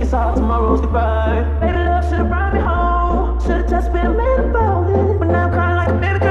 It's all tomorrow's goodbye. Baby, love should've brought me home. Should've just been a man about it. But now I'm crying like a baby girl.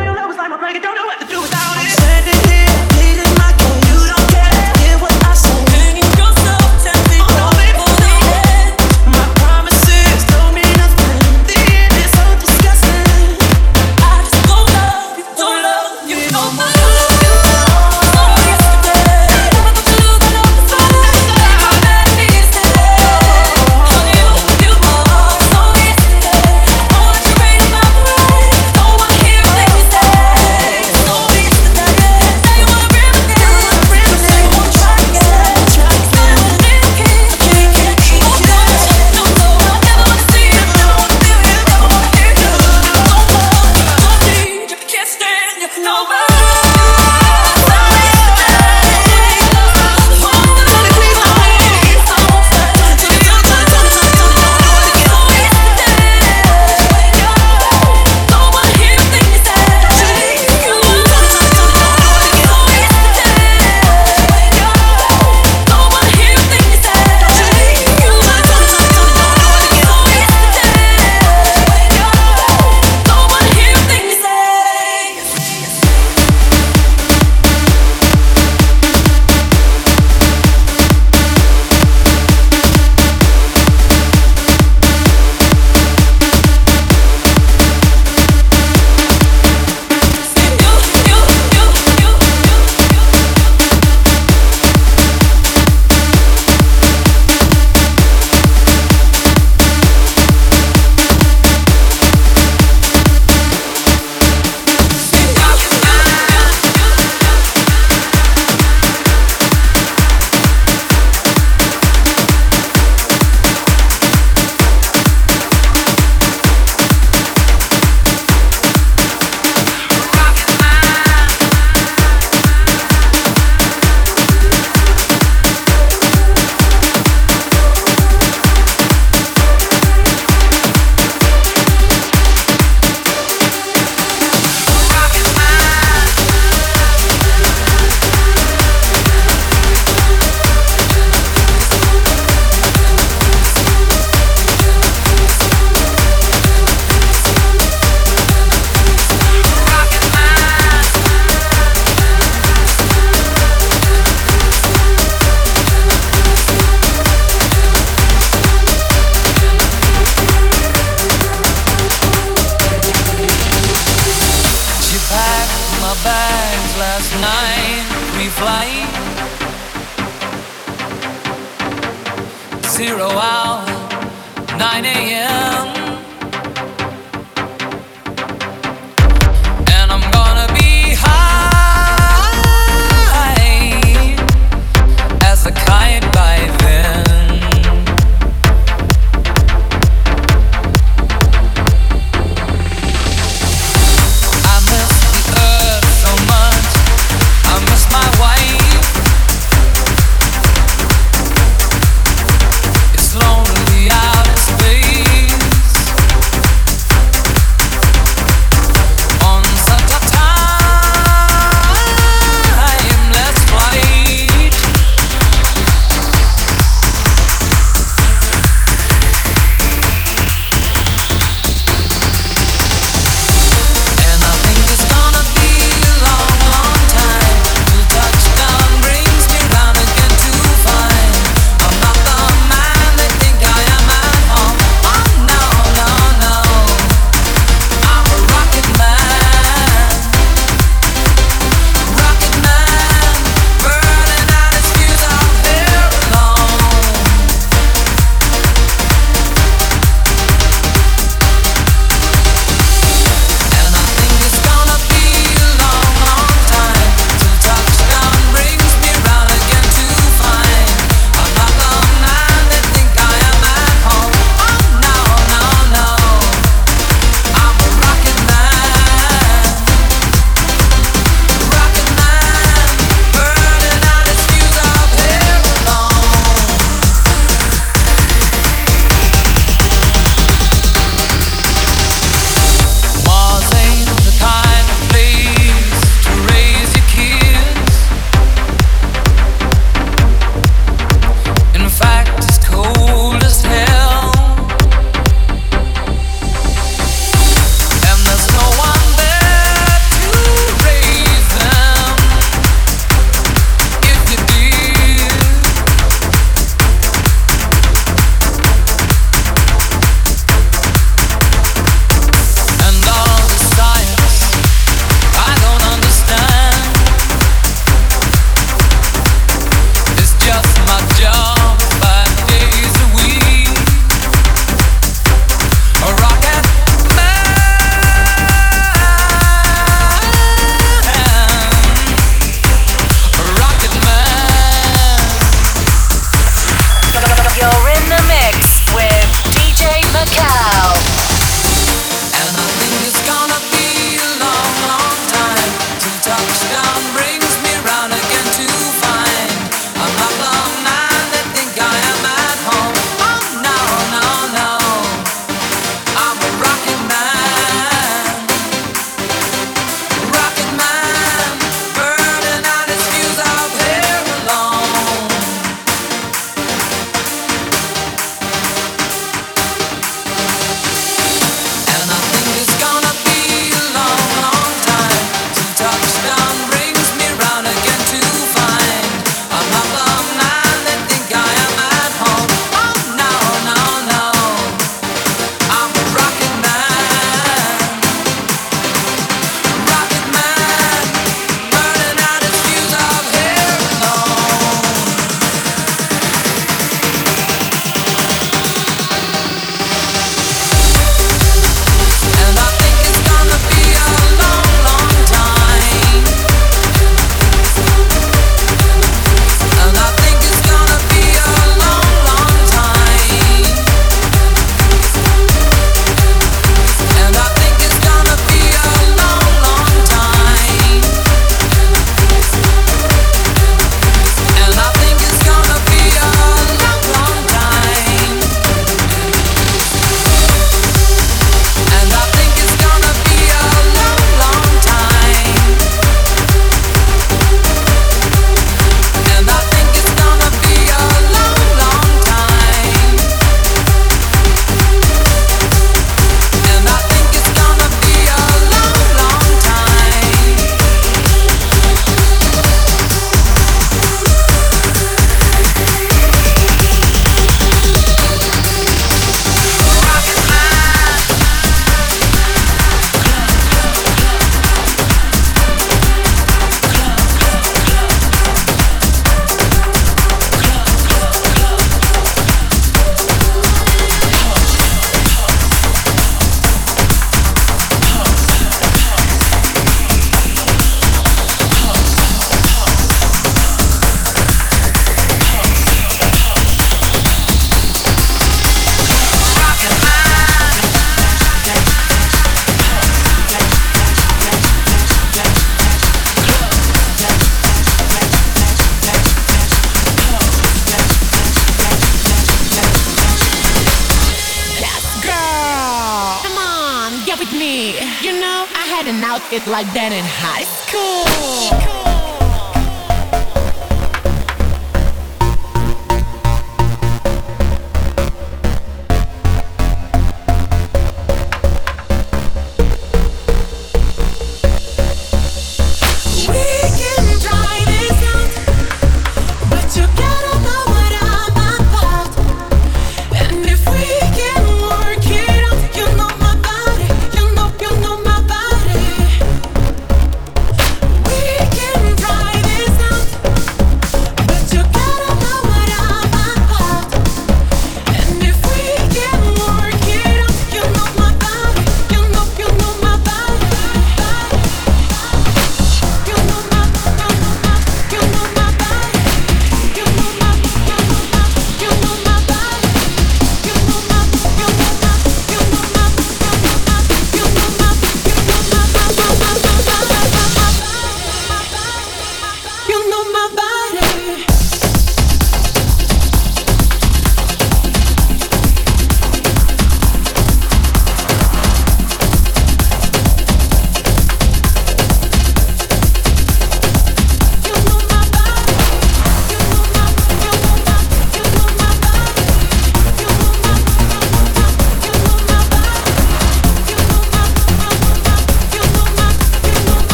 Like that in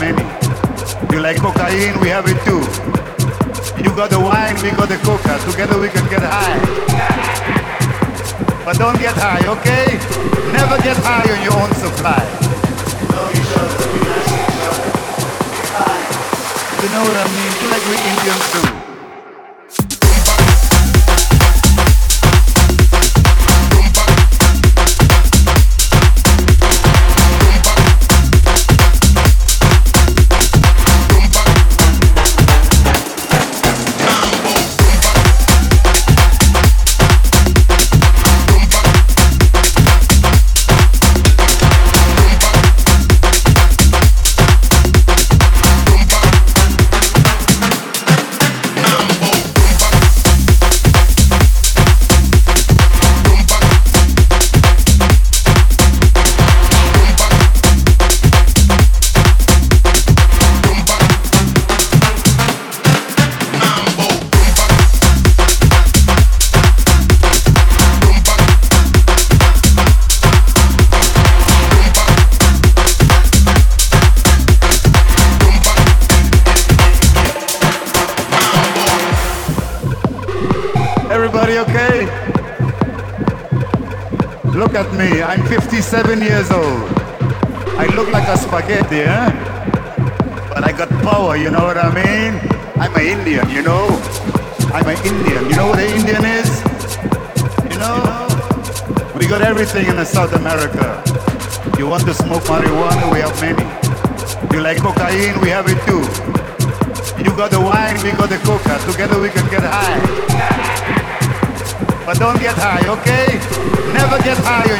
maybe. You like cocaine, we have it too. You got the wine, we got the coca. Together we can get high. But don't get high, okay? Never get high on your own supply. You know what I mean? Like we Indians too.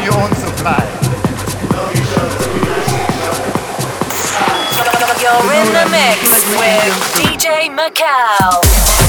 Your own supply. You're in the mix with DJ Macau.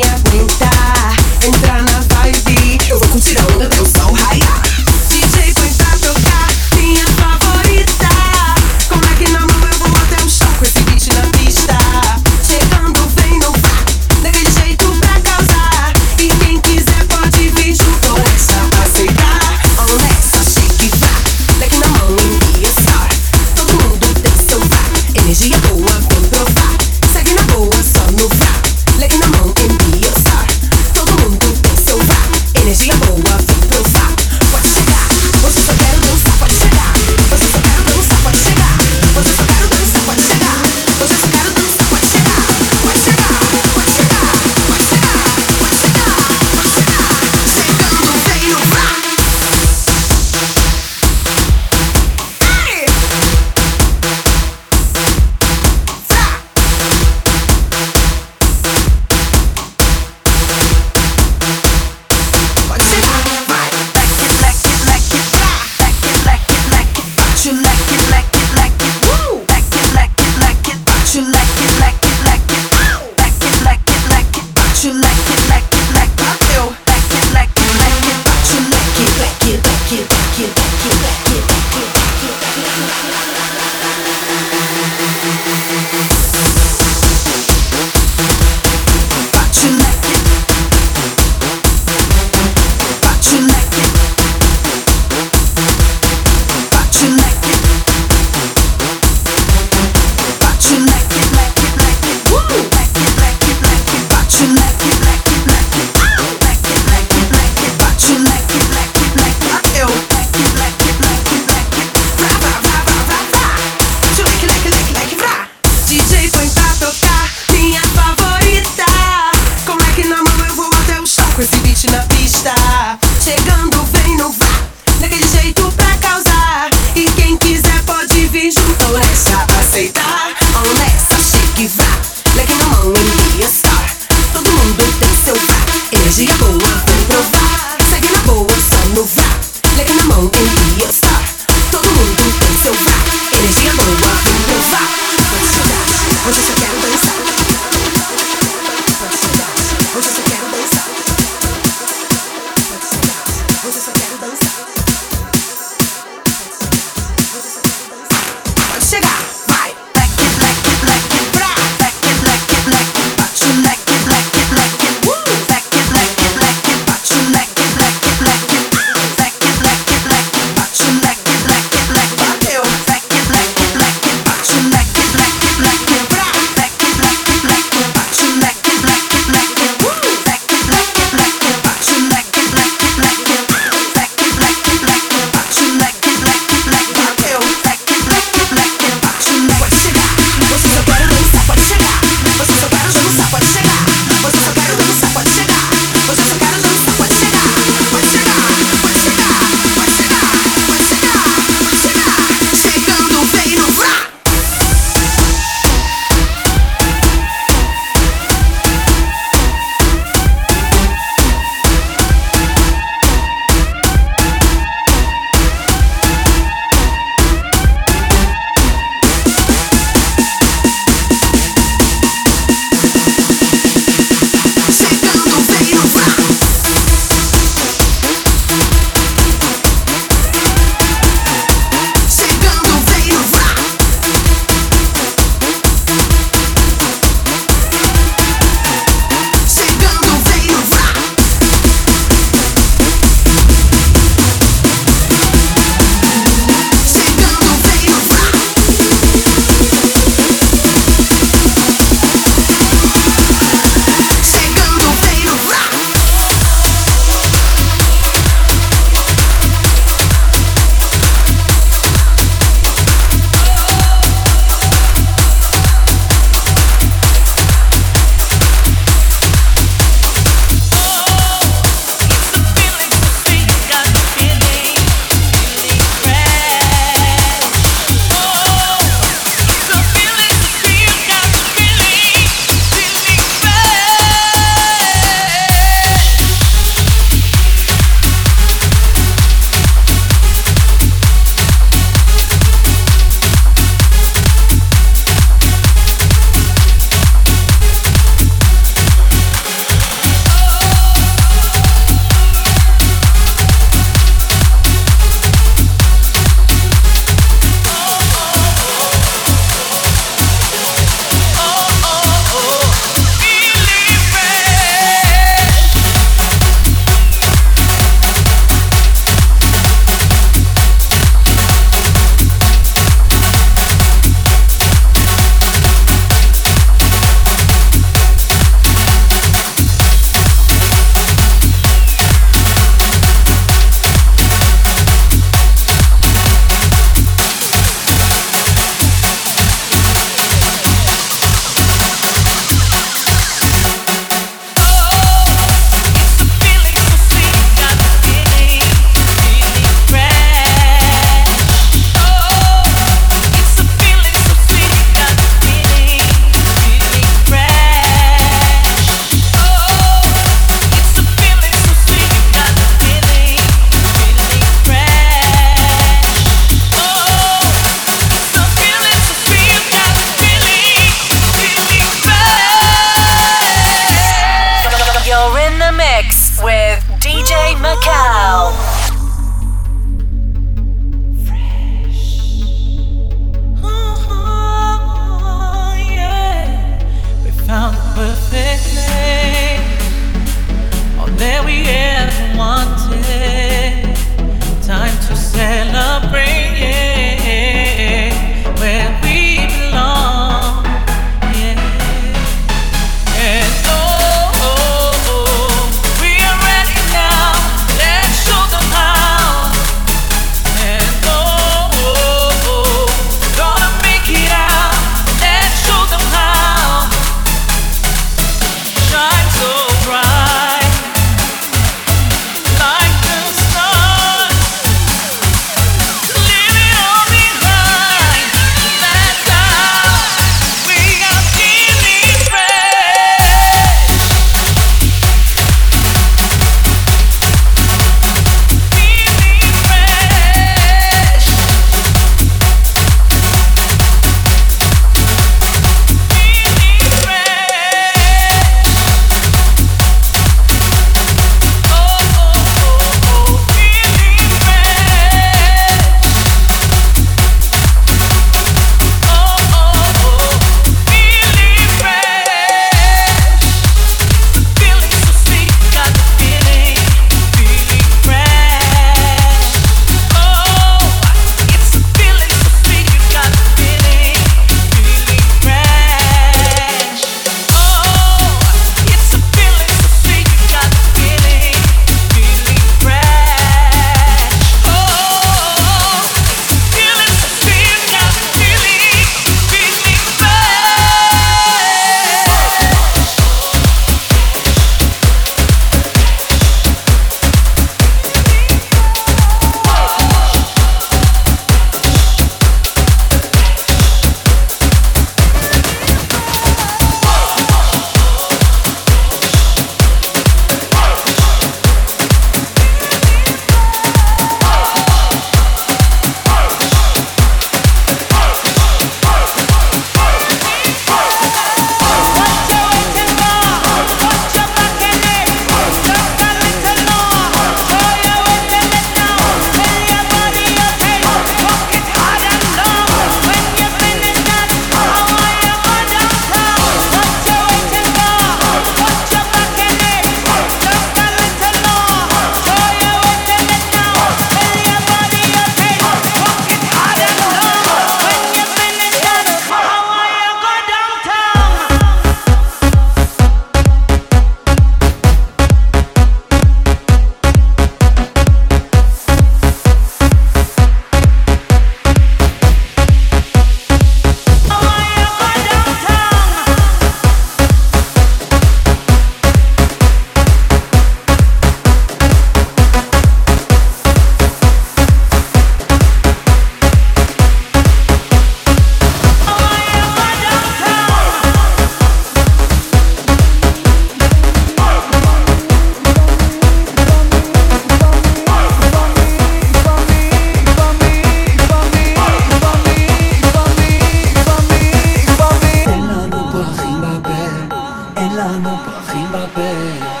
אין לנו פרחים בפה.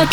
You're